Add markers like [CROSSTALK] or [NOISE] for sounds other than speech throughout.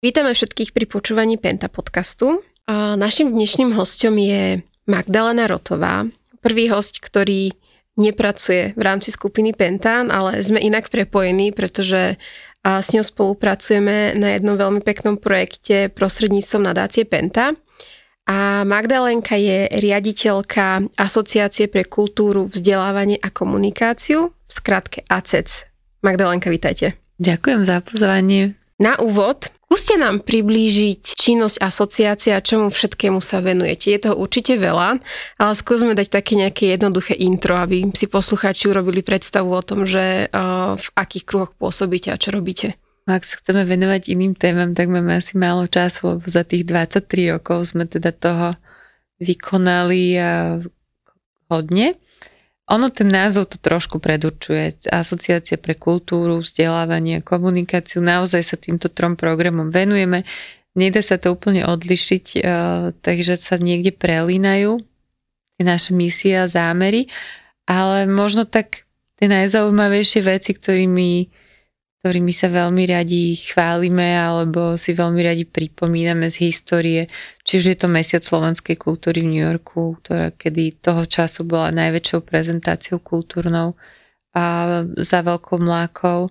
Vítame všetkých pri počúvaní Penta podcastu. A našim dnešným hostom je Magdalena Rotová, prvý host, ktorý nepracuje v rámci skupiny Pentán, ale sme inak prepojení, pretože s ňou spolupracujeme na jednom veľmi peknom projekte prostredníctvom nadácie Penta. A Magdalenka je riaditeľka Asociácie pre kultúru, vzdelávanie a komunikáciu, v skratke ACEC. Magdalenka, vítajte. Ďakujem za pozvanie. Na úvod Skúste nám priblížiť činnosť asociácia a čomu všetkému sa venujete. Je toho určite veľa, ale skúsme dať také nejaké jednoduché intro, aby si poslucháči urobili predstavu o tom, že uh, v akých kruhoch pôsobíte a čo robíte. Ak sa chceme venovať iným témam, tak máme asi málo času, lebo za tých 23 rokov sme teda toho vykonali hodne. Ono ten názov to trošku predurčuje. Asociácia pre kultúru, vzdelávanie, komunikáciu. Naozaj sa týmto trom programom venujeme. Nedá sa to úplne odlišiť, eh, takže sa niekde prelínajú naše misie a zámery, ale možno tak tie najzaujímavejšie veci, ktorými ktorými sa veľmi radi chválime alebo si veľmi radi pripomíname z histórie. Či už je to Mesiac slovenskej kultúry v New Yorku, ktorá kedy toho času bola najväčšou prezentáciou kultúrnou a za veľkou mlákou.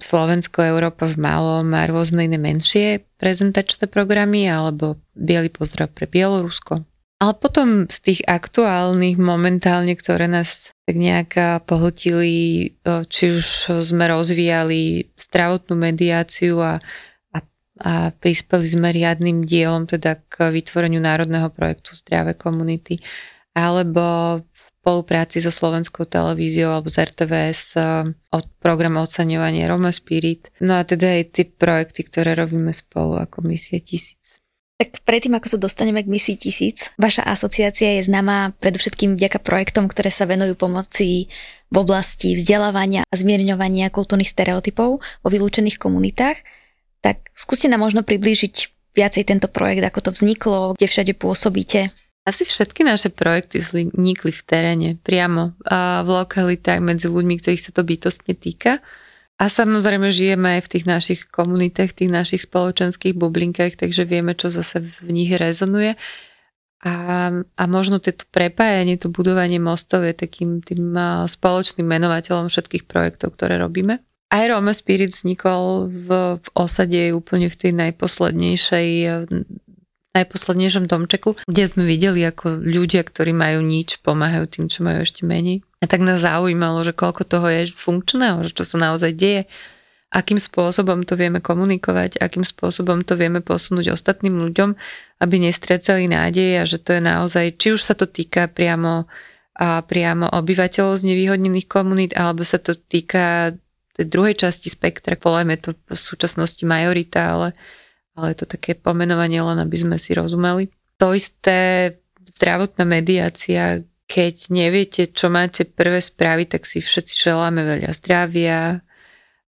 Slovensko, Európa v malom má rôzne iné menšie prezentačné programy alebo Bielý pozdrav pre Bielorusko, ale potom z tých aktuálnych momentálne, ktoré nás tak nejak pohltili, či už sme rozvíjali zdravotnú mediáciu a, a, prispeli sme riadnym dielom teda k vytvoreniu národného projektu Zdravé komunity, alebo v spolupráci so Slovenskou televíziou alebo z RTVS od programu oceňovania Roma Spirit. No a teda aj tie projekty, ktoré robíme spolu ako Misie tisíc. Tak predtým, ako sa dostaneme k misii tisíc, vaša asociácia je známa predovšetkým vďaka projektom, ktoré sa venujú pomoci v oblasti vzdelávania a zmierňovania kultúrnych stereotypov vo vylúčených komunitách. Tak skúste nám možno priblížiť viacej tento projekt, ako to vzniklo, kde všade pôsobíte. Asi všetky naše projekty vznikli v teréne, priamo v lokalitách medzi ľuďmi, ktorých sa to bytostne týka. A samozrejme žijeme aj v tých našich komunitách, tých našich spoločenských bublinkách, takže vieme, čo zase v nich rezonuje. A, a možno to prepájanie, to budovanie mostov je takým tým spoločným menovateľom všetkých projektov, ktoré robíme. Aj Roma Spirit vznikol v, v osade úplne v tej najposlednejšej najposlednejšom domčeku, kde sme videli, ako ľudia, ktorí majú nič, pomáhajú tým, čo majú ešte menej. A tak nás zaujímalo, že koľko toho je funkčného, že čo sa naozaj deje, akým spôsobom to vieme komunikovať, akým spôsobom to vieme posunúť ostatným ľuďom, aby nestrecali nádej a že to je naozaj, či už sa to týka priamo, a priamo obyvateľov z nevýhodnených komunít, alebo sa to týka tej druhej časti spektra, volajme to v súčasnosti majorita, ale ale je to také pomenovanie len, aby sme si rozumeli. To isté zdravotná mediácia, keď neviete, čo máte prvé správy, tak si všetci želáme veľa zdravia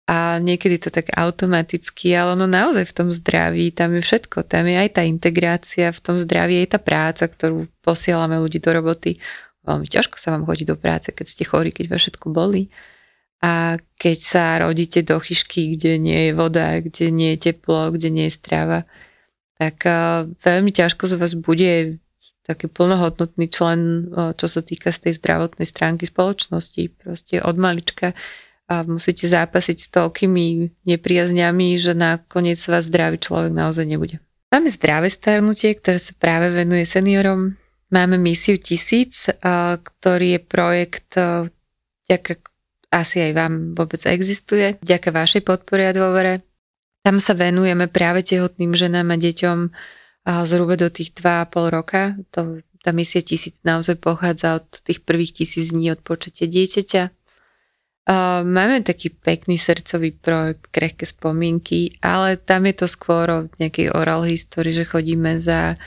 a niekedy to tak automaticky, ale no naozaj v tom zdraví, tam je všetko, tam je aj tá integrácia, v tom zdraví je tá práca, ktorú posielame ľudí do roboty. Veľmi ťažko sa vám chodí do práce, keď ste chorí, keď vás všetko bolí. A keď sa rodíte do chyšky, kde nie je voda, kde nie je teplo, kde nie je strava, tak veľmi ťažko z vás bude taký plnohodnotný člen, čo sa týka z tej zdravotnej stránky spoločnosti. Proste od malička a musíte zápasiť s toľkými nepriazňami, že nakoniec vás zdravý človek naozaj nebude. Máme zdravé starnutie, ktoré sa práve venuje seniorom. Máme misiu tisíc, ktorý je projekt, vďaka asi aj vám vôbec existuje, vďaka vašej podpore a dôvere. Tam sa venujeme práve tehotným ženám a deťom zhruba do tých 2,5 roka. To, tá misie tisíc naozaj pochádza od tých prvých tisíc dní od počatia dieťaťa. Máme taký pekný srdcový projekt Krehké spomienky, ale tam je to skôr o nejakej oral histórii, že chodíme za,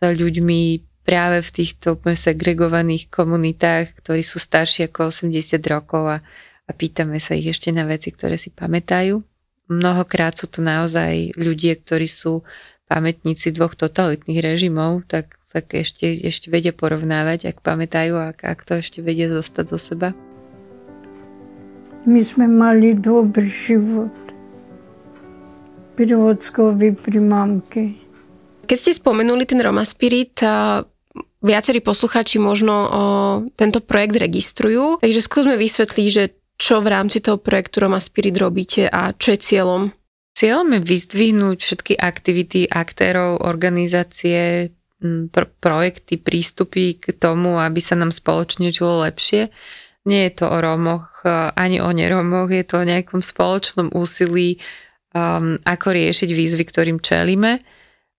za ľuďmi práve v týchto úplne segregovaných komunitách, ktorí sú starší ako 80 rokov a a pýtame sa ich ešte na veci, ktoré si pamätajú. Mnohokrát sú to naozaj ľudia, ktorí sú pamätníci dvoch totalitných režimov, tak, tak ešte, ešte vedia porovnávať, ak pamätajú, ak, ak to ešte vedia zostať zo seba. My sme mali dobrý život. pri Ockovi, pri mamke. Keď ste spomenuli ten Roma Spirit, viacerí posluchači možno o tento projekt registrujú, takže skúsme vysvetliť, že čo v rámci toho projektu Roma Spirit robíte a čo je cieľom? Cieľom je vyzdvihnúť všetky aktivity aktérov, organizácie, pr- projekty, prístupy k tomu, aby sa nám spoločne žilo lepšie. Nie je to o Rómoch ani o nerómoch, je to o nejakom spoločnom úsilí, um, ako riešiť výzvy, ktorým čelíme.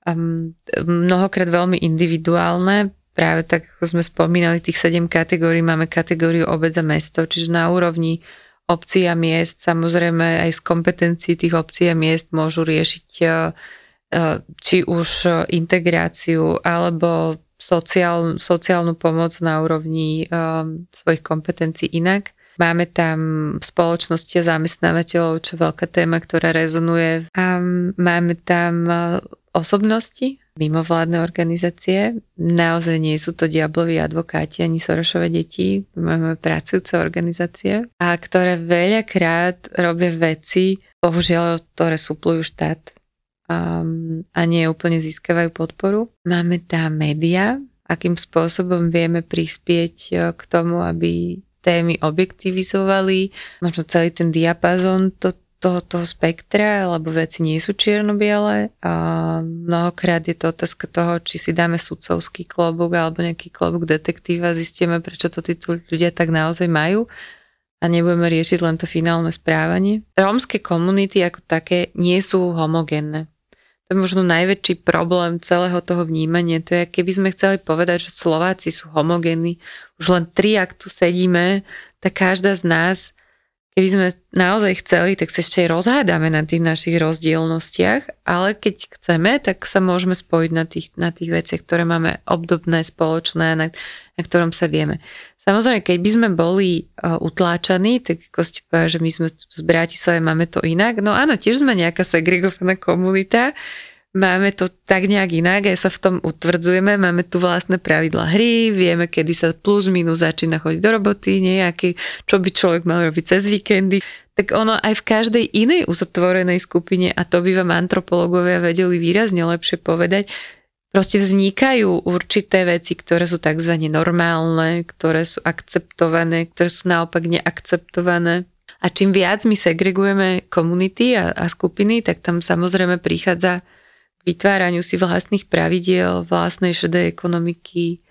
Um, mnohokrát veľmi individuálne, práve tak ako sme spomínali, tých sedem kategórií, máme kategóriu obec a mesto, čiže na úrovni obcí a miest, samozrejme aj z kompetencií tých obcí a miest môžu riešiť e, e, či už integráciu alebo sociál, sociálnu pomoc na úrovni um, svojich kompetencií inak. Máme tam spoločnosti a zamestnávateľov, čo je veľká téma, ktorá rezonuje. A máme tam osobnosti, mimovládne organizácie. Naozaj nie sú to diabloví advokáti ani Sorošové deti. Máme pracujúce organizácie, a ktoré veľakrát robia veci, bohužiaľ, ktoré súplujú štát um, a nie úplne získavajú podporu. Máme tam média, akým spôsobom vieme prispieť e, k tomu, aby témy objektivizovali, možno celý ten diapazon to, toho, toho spektra, lebo veci nie sú čierno-biele a mnohokrát je to otázka toho, či si dáme sudcovský klobúk alebo nejaký klobúk detektíva, zistíme, prečo to tí ľudia tak naozaj majú a nebudeme riešiť len to finálne správanie. Rómske komunity ako také nie sú homogénne. To je možno najväčší problém celého toho vnímania. To je, keby sme chceli povedať, že Slováci sú homogénni, už len tri, ak tu sedíme, tak každá z nás keby sme naozaj chceli, tak sa ešte aj rozhádame na tých našich rozdielnostiach, ale keď chceme, tak sa môžeme spojiť na tých, na tých veciach, ktoré máme obdobné, spoločné, na, na ktorom sa vieme. Samozrejme, keď by sme boli uh, utláčaní, tak ako ste povedali, že my sme z Bratislave, máme to inak. No áno, tiež sme nejaká segregovaná komunita, máme to tak nejak inak, aj sa v tom utvrdzujeme, máme tu vlastné pravidla hry, vieme, kedy sa plus minus začína chodiť do roboty, nejaký, čo by človek mal robiť cez víkendy. Tak ono aj v každej inej uzatvorenej skupine, a to by vám antropológovia vedeli výrazne lepšie povedať, proste vznikajú určité veci, ktoré sú tzv. normálne, ktoré sú akceptované, ktoré sú naopak neakceptované. A čím viac my segregujeme komunity a, a skupiny, tak tam samozrejme prichádza vytváraniu si vlastných pravidiel, vlastnej šedej ekonomiky.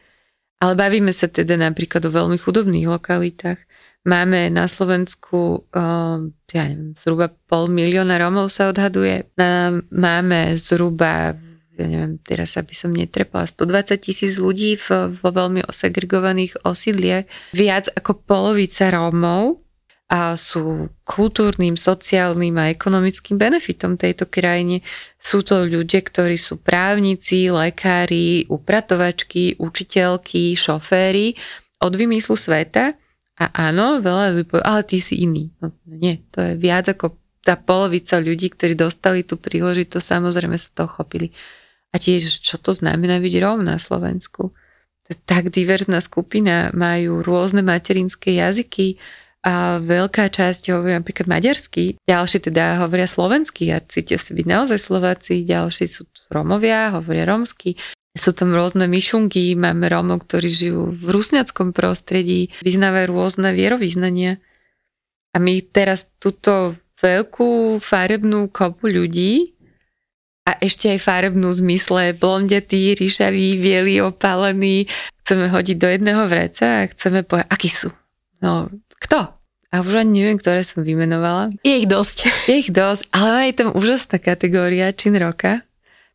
Ale bavíme sa teda napríklad o veľmi chudobných lokalitách. Máme na Slovensku, ja neviem, zhruba pol milióna Romov sa odhaduje. Máme zhruba, ja neviem, teraz aby som netrepala, 120 tisíc ľudí vo veľmi osegregovaných osídliach. Viac ako polovica Rómov a sú kultúrnym, sociálnym a ekonomickým benefitom tejto krajine. Sú to ľudia, ktorí sú právnici, lekári, upratovačky, učiteľky, šoféry od vymyslu sveta. A áno, veľa ľudí povie, ale ty si iný. No, nie, to je viac ako tá polovica ľudí, ktorí dostali tú príležitosť, samozrejme sa to chopili. A tiež, čo to znamená byť Róm na Slovensku. Tak diverzná skupina, majú rôzne materinské jazyky, a veľká časť hovorí napríklad maďarsky, ďalší teda hovoria slovensky a cítia si byť naozaj Slováci, ďalší sú Romovia, hovoria romsky. Sú tam rôzne myšunky, máme Rómov, ktorí žijú v rusňackom prostredí, vyznávajú rôzne vierovýznania. A my teraz túto veľkú farebnú kopu ľudí a ešte aj farebnú zmysle, blondiatý, ríšavý, bielý, opálený, chceme hodiť do jedného vreca a chceme povedať, akí sú. No, kto? A už ani neviem, ktoré som vymenovala. Je ich dosť. [LAUGHS] Je ich dosť, ale je tam úžasná kategória čin roka.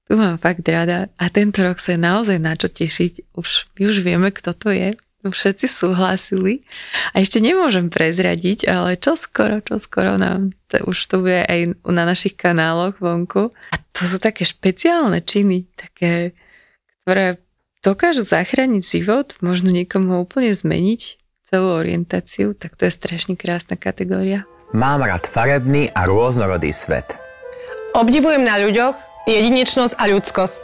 Tu mám fakt rada. A tento rok sa je naozaj na čo tešiť. Už, my už vieme, kto to je. Všetci súhlasili. A ešte nemôžem prezradiť, ale čo skoro, čo skoro nám, to už to bude aj na našich kanáloch vonku. A to sú také špeciálne činy, také, ktoré dokážu zachrániť život, možno niekomu úplne zmeniť celú orientáciu, tak to je strašne krásna kategória. Mám rád farebný a rôznorodý svet. Obdivujem na ľuďoch jedinečnosť a ľudskosť.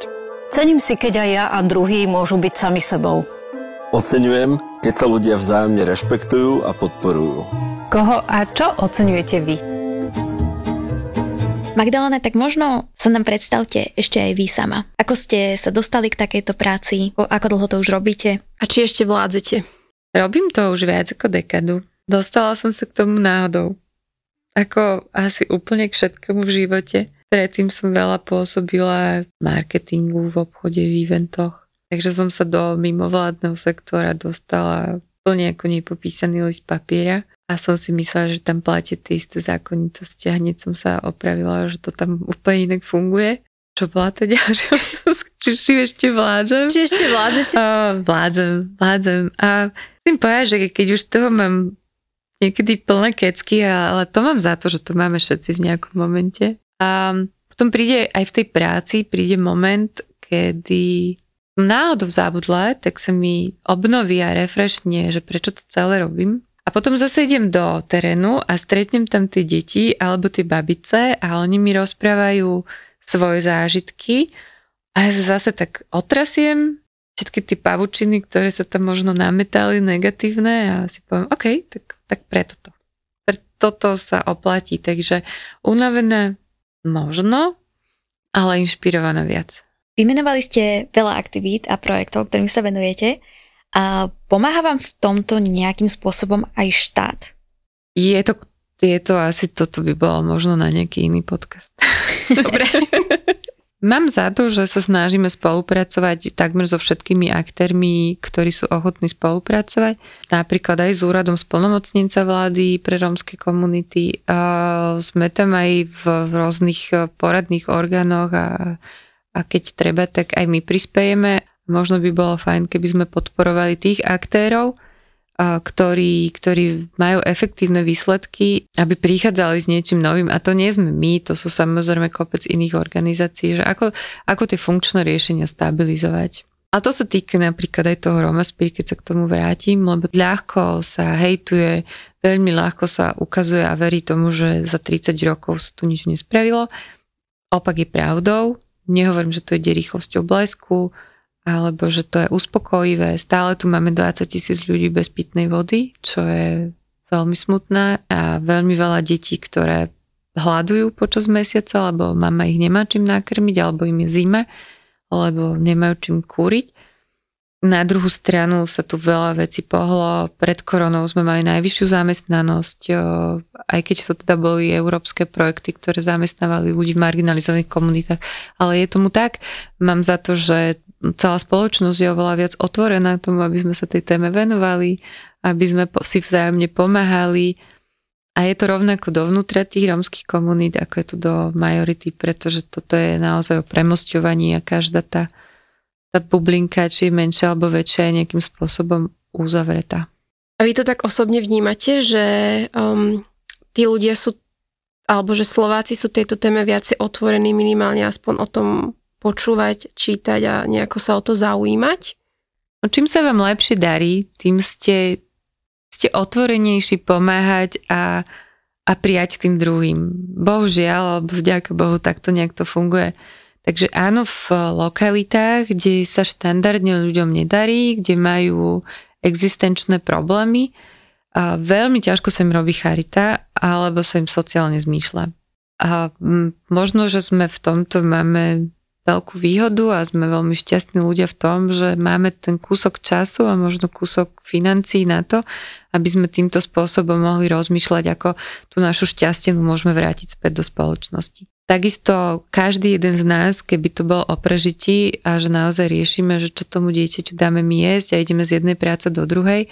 Cením si, keď aj ja a druhý môžu byť sami sebou. Oceňujem, keď sa ľudia vzájomne rešpektujú a podporujú. Koho a čo oceňujete vy? Magdalena, tak možno sa nám predstavte ešte aj vy sama. Ako ste sa dostali k takejto práci? Ako dlho to už robíte? A či ešte vládzete? Robím to už viac ako dekadu. Dostala som sa k tomu náhodou. Ako asi úplne k všetkému v živote. Predtým som veľa pôsobila v marketingu, v obchode, v eventoch. Takže som sa do mimovládneho sektora dostala plne ako nepopísaný list papiera a som si myslela, že tam platia tie isté zákonitosti a som sa opravila, že to tam úplne inak funguje. Čo bola to ďalšia Či, či ešte vládzem? Či ešte vládzete? Uh, vládzem, vládzem. A chcem povedať, že keď už toho mám niekedy plné kecky, ale to mám za to, že to máme všetci v nejakom momente. A potom príde aj v tej práci, príde moment, kedy náhodou zabudla, tak sa mi obnoví a refreshne, že prečo to celé robím a potom zase idem do terénu a stretnem tam tie deti alebo tie babice a oni mi rozprávajú svoje zážitky a ja sa zase tak otrasiem všetky tie pavučiny, ktoré sa tam možno nametali negatívne a si poviem, OK, tak, tak preto to. Preto to sa oplatí. Takže unavené možno, ale inšpirované viac. Vymenovali ste veľa aktivít a projektov, ktorým sa venujete. A pomáha vám v tomto nejakým spôsobom aj štát? Je to, je to asi, toto by bolo možno na nejaký iný podcast. [LAUGHS] Dobre. Mám za to, že sa snažíme spolupracovať takmer so všetkými aktérmi, ktorí sú ochotní spolupracovať. Napríklad aj s úradom splnomocnenca vlády pre rómske komunity. Sme tam aj v rôznych poradných orgánoch a, a keď treba, tak aj my prispejeme. Možno by bolo fajn, keby sme podporovali tých aktérov, ktorí, ktorí majú efektívne výsledky, aby prichádzali s niečím novým. A to nie sme my, to sú samozrejme kopec iných organizácií, že ako, ako tie funkčné riešenia stabilizovať. A to sa týka napríklad aj toho Romaspír, keď sa k tomu vrátim, lebo ľahko sa hejtuje, veľmi ľahko sa ukazuje a verí tomu, že za 30 rokov sa tu nič nespravilo. Opak je pravdou. Nehovorím, že to ide rýchlosťou blesku, alebo že to je uspokojivé. Stále tu máme 20 tisíc ľudí bez pitnej vody, čo je veľmi smutné a veľmi veľa detí, ktoré hľadujú počas mesiaca, lebo mama ich nemá čím nakrmiť, alebo im je zime, alebo nemajú čím kúriť. Na druhú stranu sa tu veľa vecí pohlo. Pred koronou sme mali najvyššiu zamestnanosť, aj keď to teda boli európske projekty, ktoré zamestnávali ľudí v marginalizovaných komunitách. Ale je tomu tak. Mám za to, že celá spoločnosť je oveľa viac otvorená tomu, aby sme sa tej téme venovali, aby sme si vzájomne pomáhali. A je to rovnako dovnútra tých rómskych komunít, ako je to do majority, pretože toto je naozaj o premosťovaní a každá tá, tá bublinka, či je menšia alebo väčšia, je nejakým spôsobom uzavretá. A vy to tak osobne vnímate, že um, tí ľudia sú, alebo že Slováci sú tejto téme viacej otvorení minimálne aspoň o tom počúvať, čítať a nejako sa o to zaujímať? No, čím sa vám lepšie darí, tým ste, ste otvorenejší pomáhať a, a prijať tým druhým. Bohužiaľ, alebo vďaka Bohu, tak to nejak to funguje. Takže áno, v lokalitách, kde sa štandardne ľuďom nedarí, kde majú existenčné problémy, a veľmi ťažko sa im robí charita, alebo sa im sociálne zmýšľa. A možno, že sme v tomto máme veľkú výhodu a sme veľmi šťastní ľudia v tom, že máme ten kúsok času a možno kúsok financií na to, aby sme týmto spôsobom mohli rozmýšľať, ako tú našu šťastenu môžeme vrátiť späť do spoločnosti. Takisto každý jeden z nás, keby to bol o prežití a že naozaj riešime, že čo tomu dieťaťu dáme my jesť a ideme z jednej práce do druhej,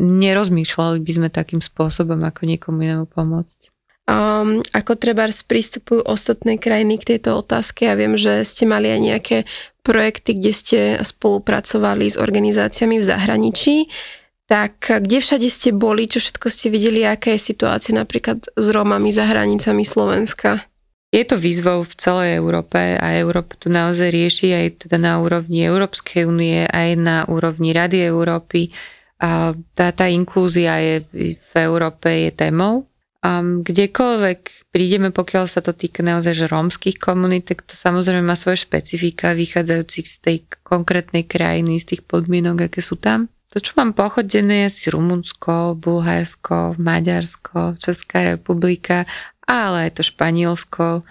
nerozmýšľali by sme takým spôsobom, ako niekomu inému pomôcť um, ako treba prístupujú ostatné krajiny k tejto otázke. Ja viem, že ste mali aj nejaké projekty, kde ste spolupracovali s organizáciami v zahraničí. Tak kde všade ste boli, čo všetko ste videli, aká je situácia napríklad s Rómami za hranicami Slovenska? Je to výzvou v celej Európe a Európa to naozaj rieši aj teda na úrovni Európskej únie, aj na úrovni Rady Európy. A tá, tá inklúzia je v Európe je témou Um, kdekoľvek prídeme, pokiaľ sa to týka naozaj že rómskych komunít, tak to samozrejme má svoje špecifika vychádzajúcich z tej konkrétnej krajiny, z tých podmienok, aké sú tam. To, čo mám pochodené, je si Rumunsko, Bulharsko, Maďarsko, Česká republika ale aj to Španielsko,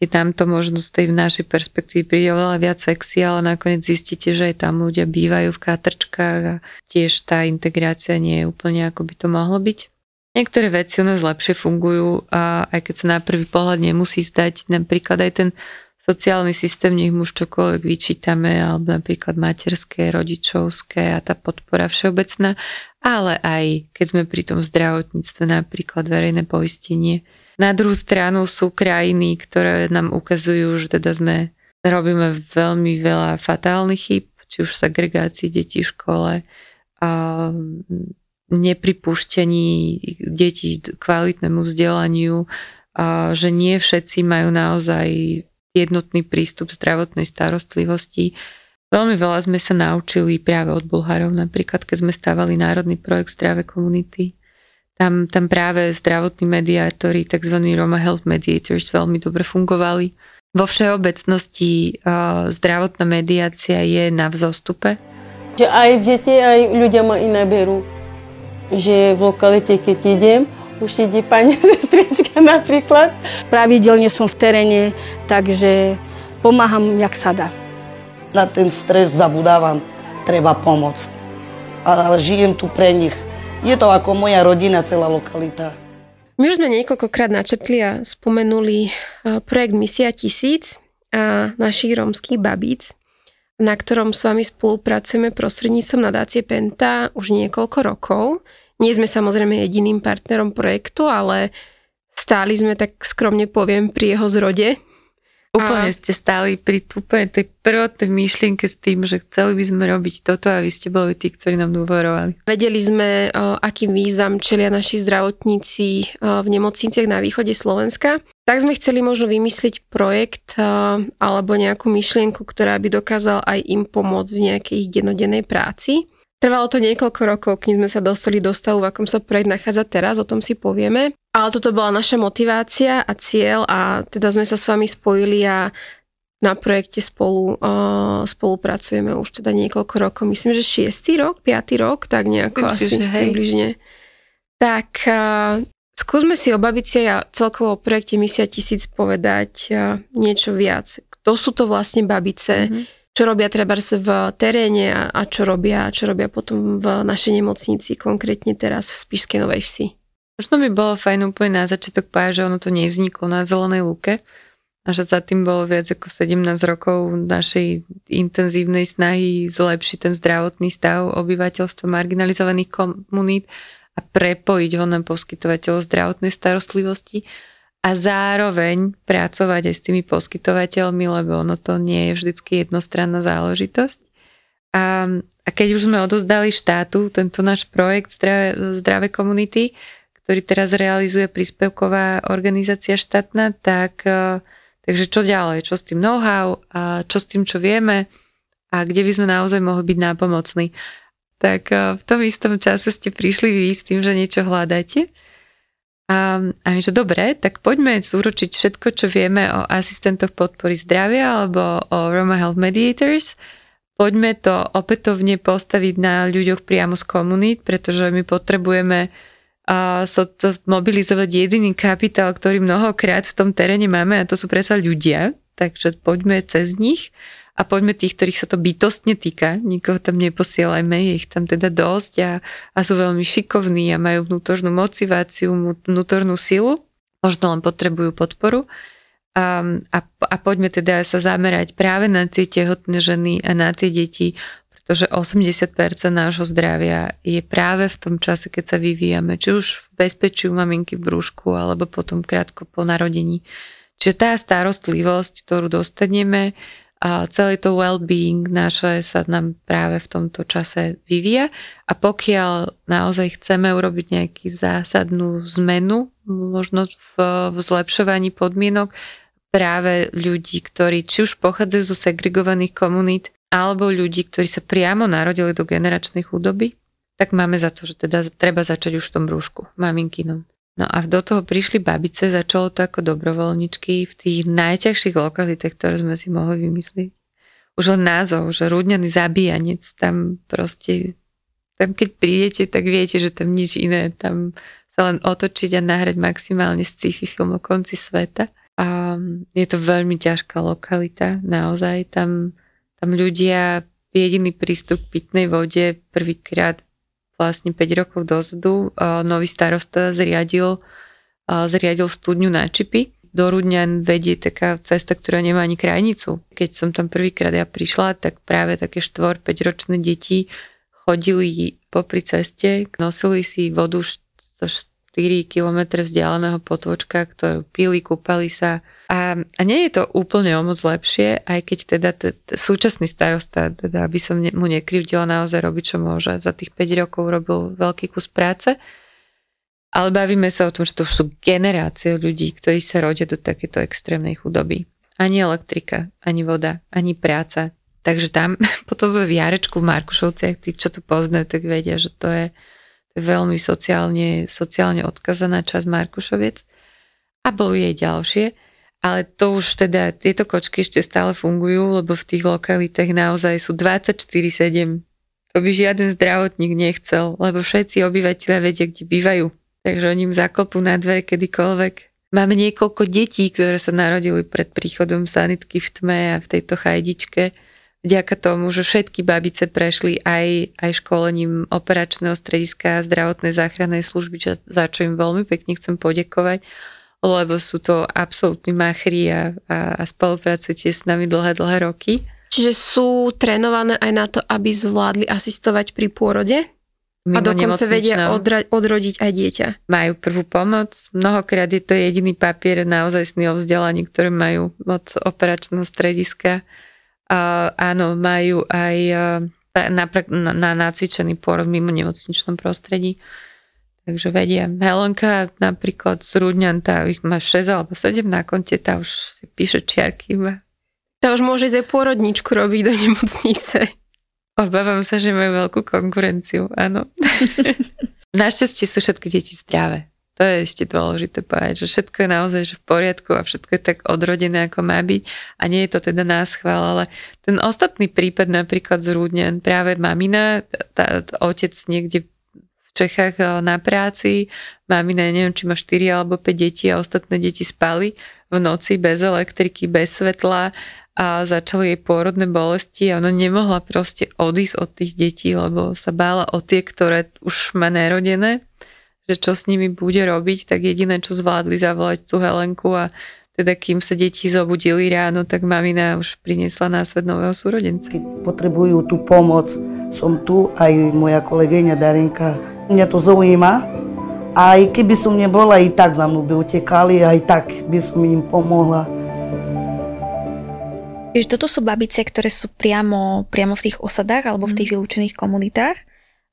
kde tam to možno z tej našej perspektívy príde oveľa viac sexy, ale nakoniec zistíte, že aj tam ľudia bývajú v katrčkách a tiež tá integrácia nie je úplne ako by to mohlo byť. Niektoré veci u nás lepšie fungujú a aj keď sa na prvý pohľad nemusí zdať, napríklad aj ten sociálny systém, nech mu čokoľvek vyčítame, alebo napríklad materské, rodičovské a tá podpora všeobecná, ale aj keď sme pri tom zdravotníctve, napríklad verejné poistenie, na druhú stranu sú krajiny, ktoré nám ukazujú, že teda sme robíme veľmi veľa fatálnych chyb, či už segregácii detí v škole, a nepripúšťaní detí kvalitnému vzdelaniu, a že nie všetci majú naozaj jednotný prístup zdravotnej starostlivosti. Veľmi veľa sme sa naučili práve od Bulharov, napríklad keď sme stávali národný projekt Zdravé komunity tam, tam práve zdravotní mediátori, tzv. Roma Health Mediators veľmi dobre fungovali. Vo všeobecnosti zdravotná mediácia je na vzostupe. Že aj deti, aj ľudia ma iné berú. Že v lokalite, keď idem, už ide pani [LAUGHS] sestrička napríklad. Pravidelne som v teréne, takže pomáham, jak sa dá. Na ten stres zabudávam, treba pomoc. A žijem tu pre nich. Je to ako moja rodina, celá lokalita. My už sme niekoľkokrát načetli a spomenuli projekt Misia tisíc a našich rómskych babíc, na ktorom s vami spolupracujeme prostredníctvom nadácie Penta už niekoľko rokov. Nie sme samozrejme jediným partnerom projektu, ale stáli sme, tak skromne poviem, pri jeho zrode Úplne a... ste stáli pri úplne tej prvotnej myšlienke s tým, že chceli by sme robiť toto a vy ste boli tí, ktorí nám dôverovali. Vedeli sme, o, akým výzvam čelia naši zdravotníci o, v nemocniciach na východe Slovenska. Tak sme chceli možno vymyslieť projekt o, alebo nejakú myšlienku, ktorá by dokázal aj im pomôcť v nejakej ich denodennej práci. Trvalo to niekoľko rokov, kým sme sa dostali do stavu, v akom sa projekt nachádza teraz, o tom si povieme. Ale toto bola naša motivácia a cieľ a teda sme sa s vami spojili a na projekte spolu uh, spolupracujeme už teda niekoľko rokov. Myslím, že šiestý rok, piatý rok, tak nejako Myslím, asi že hej. približne. Tak uh, skúsme si o babici a celkovo o projekte Misia tisíc povedať uh, niečo viac. Kto sú to vlastne babice? Mm-hmm čo robia treba v teréne a, a čo robia, čo robia potom v našej nemocnici, konkrétne teraz v Spišskej Novej Vsi. Možno by bolo fajn úplne na začiatok povedať, že ono to nevzniklo na Zelenej lúke a že za tým bolo viac ako 17 rokov našej intenzívnej snahy zlepšiť ten zdravotný stav obyvateľstva marginalizovaných komunít a prepojiť ho na poskytovateľov zdravotnej starostlivosti a zároveň pracovať aj s tými poskytovateľmi, lebo ono to nie je vždycky jednostranná záležitosť. A, a keď už sme odozdali štátu tento náš projekt Zdravé, Zdravé komunity, ktorý teraz realizuje príspevková organizácia štátna, tak e, takže čo ďalej, čo s tým know-how, a čo s tým, čo vieme a kde by sme naozaj mohli byť nápomocní. Tak e, v tom istom čase ste prišli vy s tým, že niečo hľadáte a, a my, že dobre, tak poďme zúročiť všetko, čo vieme o asistentoch podpory zdravia alebo o Roma Health Mediators. Poďme to opätovne postaviť na ľuďoch priamo z komunít, pretože my potrebujeme a so to mobilizovať jediný kapitál, ktorý mnohokrát v tom teréne máme a to sú predsa ľudia, takže poďme cez nich a poďme tých, ktorých sa to bytostne týka, nikoho tam neposielajme, je ich tam teda dosť a, a sú veľmi šikovní a majú vnútornú motiváciu, vnútornú silu, možno len potrebujú podporu. A, a, a poďme teda sa zamerať práve na tie tehotné ženy a na tie deti, pretože 80% nášho zdravia je práve v tom čase, keď sa vyvíjame, či už v bezpečí u maminky v brúšku, alebo potom krátko po narodení. Čiže tá starostlivosť, ktorú dostaneme, a celý to well-being naše sa nám práve v tomto čase vyvíja a pokiaľ naozaj chceme urobiť nejaký zásadnú zmenu, možno v, v zlepšovaní podmienok práve ľudí, ktorí či už pochádzajú zo segregovaných komunít, alebo ľudí, ktorí sa priamo narodili do generačnej chudoby, tak máme za to, že teda treba začať už v tom brúšku, maminkinom. No a do toho prišli babice, začalo to ako dobrovoľničky v tých najťažších lokalitách, ktoré sme si mohli vymyslieť. Už len názov, že rúdňaný zabíjanec, tam proste, tam keď prídete, tak viete, že tam nič iné, tam sa len otočiť a nahrať maximálne sci-fi film o konci sveta. A je to veľmi ťažká lokalita, naozaj. Tam, tam ľudia jediný prístup k pitnej vode prvýkrát vlastne 5 rokov dozadu nový starosta zriadil, zriadil studňu na čipy. Do Rudňan vedie taká cesta, ktorá nemá ani krajnicu. Keď som tam prvýkrát ja prišla, tak práve také 4-5 ročné deti chodili popri ceste, nosili si vodu 4 km vzdialeného potôčka, ktorú pili, kúpali sa. A, a nie je to úplne o moc lepšie, aj keď teda t- t- súčasný starosta, teda aby som ne, mu nekryvdila, naozaj robiť, čo môže. Za tých 5 rokov robil veľký kus práce. Ale bavíme sa o tom, že to sú generácie ľudí, ktorí sa rodia do takéto extrémnej chudoby. Ani elektrika, ani voda, ani práca. Takže tam, [LAUGHS] potom sme v Jarečku v Markušovciach, tí, čo tu poznajú, tak vedia, že to je veľmi sociálne, sociálne odkazaná časť Markušoviec. A boli jej ďalšie, ale to už teda, tieto kočky ešte stále fungujú, lebo v tých lokalitách naozaj sú 24-7. To by žiaden zdravotník nechcel, lebo všetci obyvateľia vedia, kde bývajú. Takže oni im zaklopú na dvere kedykoľvek. Máme niekoľko detí, ktoré sa narodili pred príchodom sanitky v tme a v tejto chajdičke vďaka tomu, že všetky babice prešli aj, aj školením operačného strediska a zdravotnej záchrannej služby, za čo im veľmi pekne chcem podekovať, lebo sú to absolútni machri a, a, a spolupracujete s nami dlhé, dlhé roky. Čiže sú trénované aj na to, aby zvládli asistovať pri pôrode? Mimo a dokonca vedia odra- odrodiť aj dieťa. Majú prvú pomoc. Mnohokrát je to jediný papier naozaj o vzdelaní, ktoré majú od operačného strediska a, áno, majú aj na, na, na nacvičený pôrod mimo nemocničnom prostredí. Takže vedia. Helenka napríklad z Rudňan, tá ich má 6 alebo 7 na konte, tá už si píše čiarky iba. Tá už môže aj pôrodničku robiť do nemocnice. Obávam sa, že majú veľkú konkurenciu, áno. [LAUGHS] Našťastie sú všetky deti zdravé. To je ešte dôležité povedať, že všetko je naozaj že v poriadku a všetko je tak odrodené, ako má byť a nie je to teda nás chvál, ale ten ostatný prípad napríklad z Rúdňan, práve mamina, tá, tá, otec niekde Čechách eh, na práci, mamina, neviem, či má 4 alebo 5 detí a ostatné deti spali v noci bez elektriky, bez svetla a začali jej pôrodné bolesti a ona nemohla proste odísť od tých detí, lebo sa bála o tie, ktoré už má nerodené že čo s nimi bude robiť, tak jediné, čo zvládli, zavolať tú Helenku a teda kým sa deti zobudili ráno, tak mamina už priniesla na svet nového súrodenca. Keď potrebujú tú pomoc, som tu, aj moja kolegyňa Darinka. Mňa to zaujíma. Aj keby som nebola, i tak za mnou by utekali, aj tak by som im pomohla. Vieš, toto sú babice, ktoré sú priamo, priamo v tých osadách alebo v tých mhm. vylúčených komunitách.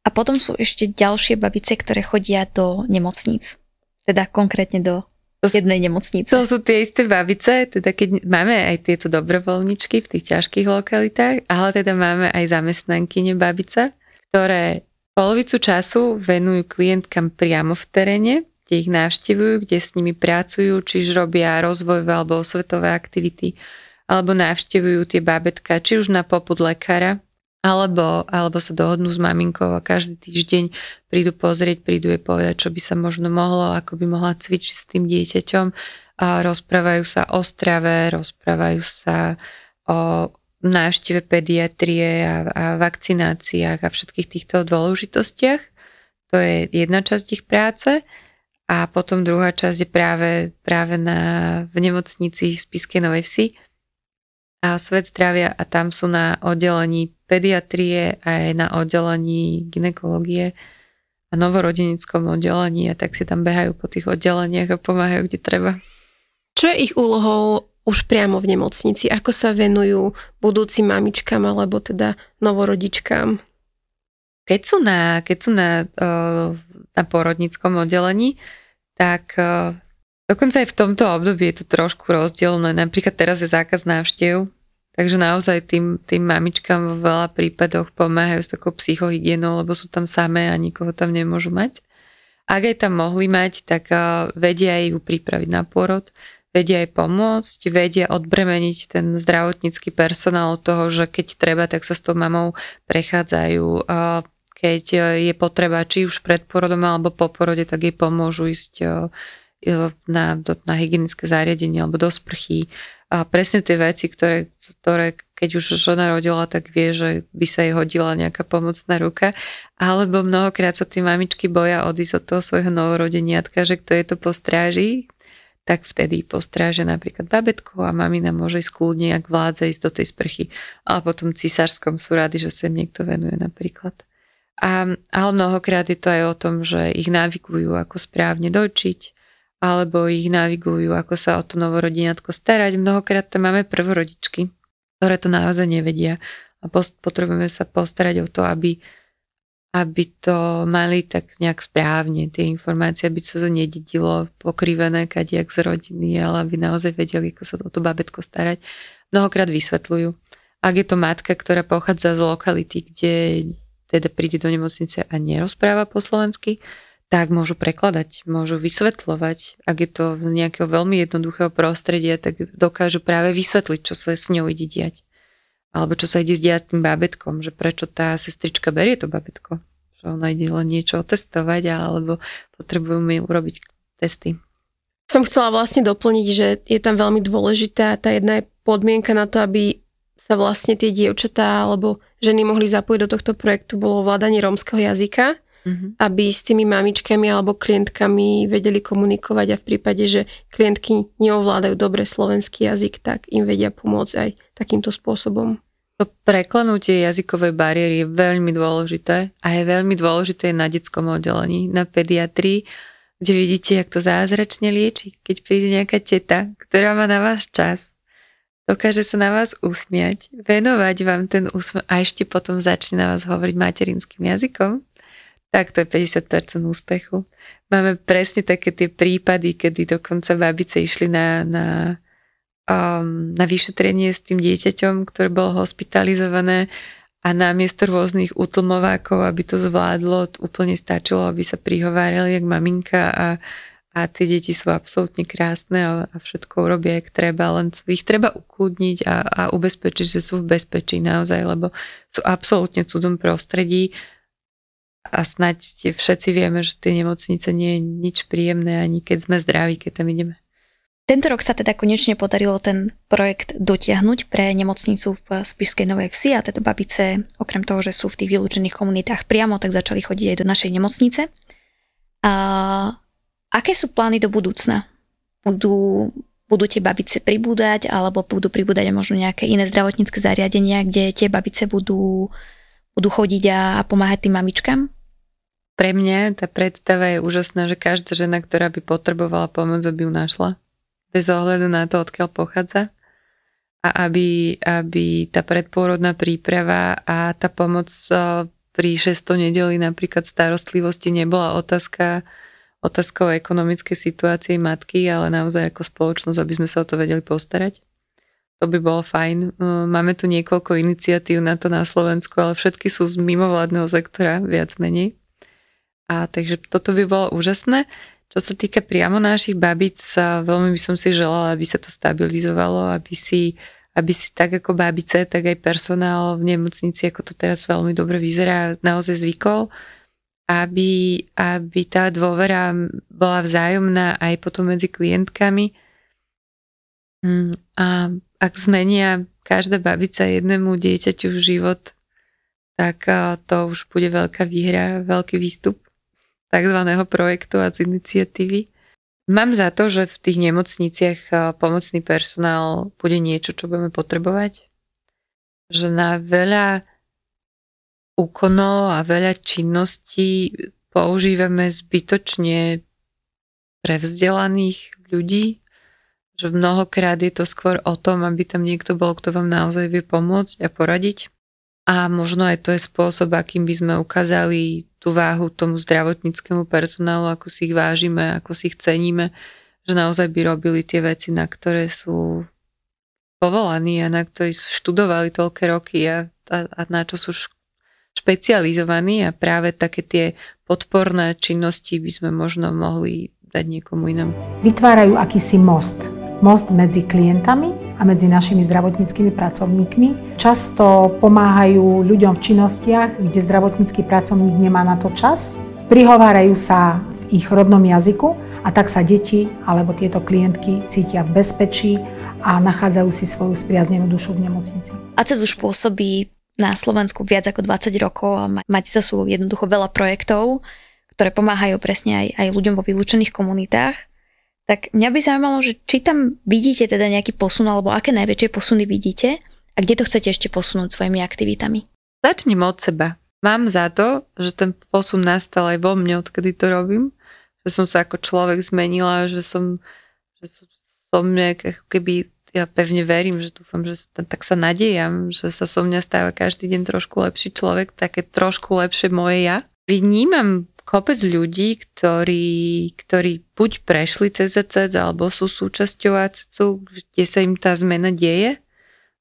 A potom sú ešte ďalšie babice, ktoré chodia do nemocníc. Teda konkrétne do to jednej nemocnice. To sú tie isté babice, teda keď máme aj tieto dobrovoľničky v tých ťažkých lokalitách, ale teda máme aj zamestnankyne babice, ktoré polovicu času venujú klientkam priamo v teréne, kde ich navštevujú, kde s nimi pracujú, čiže robia rozvojové alebo osvetové aktivity, alebo navštevujú tie babetka, či už na popud lekára, alebo, alebo sa dohodnú s maminkou a každý týždeň prídu pozrieť, prídu jej povedať, čo by sa možno mohlo, ako by mohla cvičiť s tým dieťaťom. A rozprávajú sa o strave, rozprávajú sa o návšteve pediatrie a, a vakcináciách a všetkých týchto dôležitostiach. To je jedna časť ich práce. A potom druhá časť je práve, práve na, v nemocnici v Spiskej Novej Vsi, a svet zdravia a tam sú na oddelení pediatrie aj na oddelení ginekológie a novorodenickom oddelení a tak si tam behajú po tých oddeleniach a pomáhajú, kde treba. Čo je ich úlohou už priamo v nemocnici? Ako sa venujú budúcim mamičkám alebo teda novorodičkám? Keď sú na, keď sú na, na porodnickom oddelení, tak Dokonca aj v tomto období je to trošku rozdielne. Napríklad teraz je zákaz návštev, takže naozaj tým, tým mamičkám v veľa prípadoch pomáhajú s takou psychohygienou, lebo sú tam samé a nikoho tam nemôžu mať. Ak aj tam mohli mať, tak vedia ju pripraviť na pôrod, vedia aj pomôcť, vedia odbremeniť ten zdravotnícky personál od toho, že keď treba, tak sa s tou mamou prechádzajú keď je potreba či už pred porodom alebo po porode, tak jej pomôžu ísť na, na hygienické zariadenie alebo do sprchy. A presne tie veci, ktoré, ktoré keď už žena rodila, tak vie, že by sa jej hodila nejaká pomocná ruka. Alebo mnohokrát sa tí mamičky boja odísť od toho svojho novorodeniatka, že kto je to postráži, tak vtedy postráže napríklad babetko a mamina môže ísť kľudne, ak vládza ísť do tej sprchy. Ale potom cisárskom sú rady, že sa im niekto venuje napríklad. A, ale mnohokrát je to aj o tom, že ich navigujú, ako správne dojčiť, alebo ich navigujú, ako sa o to novorodinatko starať. Mnohokrát tam máme prvorodičky, ktoré to naozaj nevedia a potrebujeme sa postarať o to, aby aby to mali tak nejak správne, tie informácie, aby sa to nededilo pokrivené kadiak z rodiny, ale aby naozaj vedeli, ako sa o to babetko starať. Mnohokrát vysvetľujú. Ak je to matka, ktorá pochádza z lokality, kde teda príde do nemocnice a nerozpráva po slovensky, tak môžu prekladať, môžu vysvetľovať. Ak je to z nejakého veľmi jednoduchého prostredia, tak dokážu práve vysvetliť, čo sa s ňou ide diať alebo čo sa ide s tým bábetkom, že prečo tá sestrička berie to bábetko. Že ona ide len niečo otestovať, alebo potrebujeme urobiť testy. Som chcela vlastne doplniť, že je tam veľmi dôležitá tá jedna je podmienka na to, aby sa vlastne tie dievčatá alebo ženy mohli zapojiť do tohto projektu, bolo ovládanie rómskeho jazyka, mm-hmm. aby s tými mamičkami alebo klientkami vedeli komunikovať a v prípade, že klientky neovládajú dobre slovenský jazyk, tak im vedia pomôcť aj takýmto spôsobom. To preklenutie jazykovej bariéry je veľmi dôležité a je veľmi dôležité na detskom oddelení, na pediatrii, kde vidíte, jak to zázračne lieči. Keď príde nejaká teta, ktorá má na vás čas, dokáže sa na vás usmiať, venovať vám ten úsmev a ešte potom začne na vás hovoriť materinským jazykom, tak to je 50% úspechu. Máme presne také tie prípady, kedy dokonca babice išli na, na um, na vyšetrenie s tým dieťaťom, ktoré bolo hospitalizované a namiesto rôznych utlmovákov, aby to zvládlo, úplne stačilo, aby sa prihovárali jak maminka a, a tie deti sú absolútne krásne a, a všetko urobia, jak treba, len ich treba ukludniť a, a ubezpečiť, že sú v bezpečí naozaj, lebo sú absolútne cudom prostredí a snáď všetci vieme, že tie nemocnice nie je nič príjemné, ani keď sme zdraví, keď tam ideme. Tento rok sa teda konečne podarilo ten projekt dotiahnuť pre nemocnicu v Spišskej Novej Vsi a teda babice, okrem toho, že sú v tých vylúčených komunitách priamo, tak začali chodiť aj do našej nemocnice. A aké sú plány do budúcna? Budú, budú tie babice pribúdať alebo budú pribúdať možno nejaké iné zdravotnícke zariadenia, kde tie babice budú, budú chodiť a, a pomáhať tým mamičkám? Pre mňa tá predstava je úžasná, že každá žena, ktorá by potrebovala pomoc, by ju našla bez ohľadu na to, odkiaľ pochádza a aby, aby tá predpôrodná príprava a tá pomoc e, pri 600 nedeli napríklad starostlivosti nebola otázka otázkou ekonomickej situácie matky, ale naozaj ako spoločnosť, aby sme sa o to vedeli postarať. To by bolo fajn. E, máme tu niekoľko iniciatív na to na Slovensku, ale všetky sú z mimovládneho sektora, viac menej. A takže toto by bolo úžasné. Čo sa týka priamo našich babic, veľmi by som si želala, aby sa to stabilizovalo, aby si, aby si tak ako babice, tak aj personál v nemocnici, ako to teraz veľmi dobre vyzerá, naozaj zvykol, aby, aby tá dôvera bola vzájomná aj potom medzi klientkami. Mm, a ak zmenia každá babica jednému dieťaťu život, tak to už bude veľká výhra, veľký výstup tzv. projektu a z iniciatívy. Mám za to, že v tých nemocniciach pomocný personál bude niečo, čo budeme potrebovať. Že na veľa úkonov a veľa činností používame zbytočne prevzdelaných ľudí, že mnohokrát je to skôr o tom, aby tam niekto bol, kto vám naozaj vie pomôcť a poradiť. A možno aj to je spôsob, akým by sme ukázali tú váhu tomu zdravotníckému personálu, ako si ich vážime, ako si ich ceníme, že naozaj by robili tie veci, na ktoré sú povolaní a na ktoré študovali toľké roky a, a, a na čo sú špecializovaní a práve také tie podporné činnosti by sme možno mohli dať niekomu inému. Vytvárajú akýsi most. Most medzi klientami a medzi našimi zdravotníckými pracovníkmi. Často pomáhajú ľuďom v činnostiach, kde zdravotnícky pracovník nemá na to čas. Prihovárajú sa v ich rodnom jazyku a tak sa deti alebo tieto klientky cítia v bezpečí a nachádzajú si svoju spriaznenú dušu v nemocnici. ACES už pôsobí na Slovensku viac ako 20 rokov a máte sa sú jednoducho veľa projektov, ktoré pomáhajú presne aj, aj ľuďom vo vylúčených komunitách. Tak mňa by zaujímalo, že či tam vidíte teda nejaký posun, alebo aké najväčšie posuny vidíte a kde to chcete ešte posunúť svojimi aktivitami? Začnem od seba. Mám za to, že ten posun nastal aj vo mne, odkedy to robím. Že som sa ako človek zmenila, že som, že som, som nejak, keby ja pevne verím, že dúfam, že tak sa nadejam, že sa so mňa stáva každý deň trošku lepší človek, také trošku lepšie moje ja. Vnímam kopec ľudí, ktorí, ktorí buď prešli cez ACC, alebo sú súčasťou ACC, kde sa im tá zmena deje,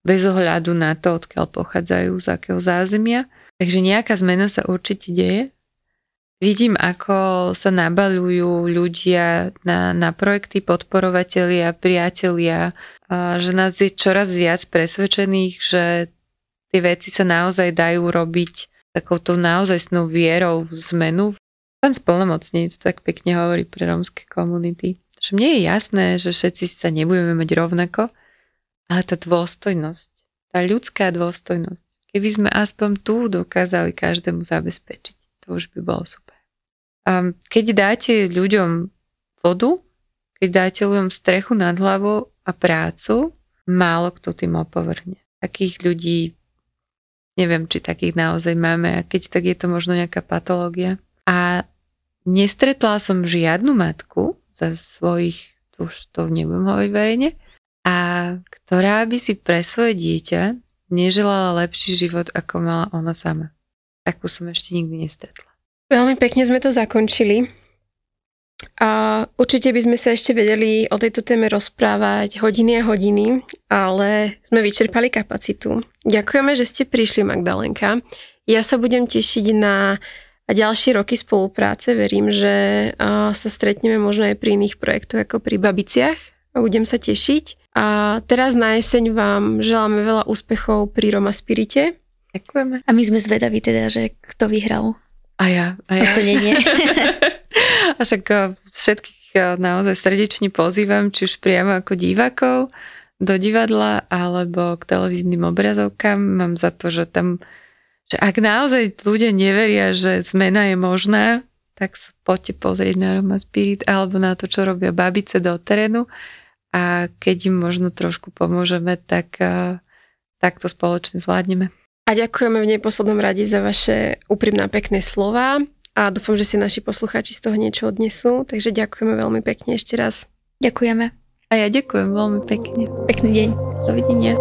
bez ohľadu na to, odkiaľ pochádzajú, z akého zázemia. Takže nejaká zmena sa určite deje. Vidím, ako sa nabalujú ľudia na, na projekty, podporovatelia, priatelia, že nás je čoraz viac presvedčených, že tie veci sa naozaj dajú robiť takouto naozaj snou vierou zmenu. Pán splnomocníc tak pekne hovorí pre rómske komunity, že mne je jasné, že všetci sa nebudeme mať rovnako, ale tá dôstojnosť, tá ľudská dôstojnosť, keby sme aspoň tu dokázali každému zabezpečiť, to už by bolo super. A keď dáte ľuďom vodu, keď dáte ľuďom strechu nad hlavou a prácu, málo kto tým opovrhne. Takých ľudí, neviem, či takých naozaj máme a keď tak je to možno nejaká patológia. A nestretla som žiadnu matku za svojich, už to nebudem hovoriť verejne, a ktorá by si pre svoje dieťa neželala lepší život, ako mala ona sama. Takú som ešte nikdy nestretla. Veľmi pekne sme to zakončili. A určite by sme sa ešte vedeli o tejto téme rozprávať hodiny a hodiny, ale sme vyčerpali kapacitu. Ďakujeme, že ste prišli, Magdalenka. Ja sa budem tešiť na ďalšie roky spolupráce. Verím, že sa stretneme možno aj pri iných projektoch ako pri Babiciach a budem sa tešiť. A teraz na jeseň vám želáme veľa úspechov pri Roma Spirite. Ďakujeme. A my sme zvedaví teda, že kto vyhral a ja. A ja. Ocenenie. [LAUGHS] a však eh, všetkých eh, naozaj srdečne pozývam, či už priamo ako divákov do divadla alebo k televíznym obrazovkám. Mám za to, že tam, že ak naozaj ľudia neveria, že zmena je možná, tak sa poďte pozrieť na Roma Spirit alebo na to, čo robia babice do terénu a keď im možno trošku pomôžeme, tak, eh, tak to spoločne zvládneme. A ďakujeme v neposlednom rade za vaše úprimná pekné slova a dúfam, že si naši poslucháči z toho niečo odnesú. Takže ďakujeme veľmi pekne ešte raz. Ďakujeme. A ja ďakujem veľmi pekne. Pekný deň. Dovidenia.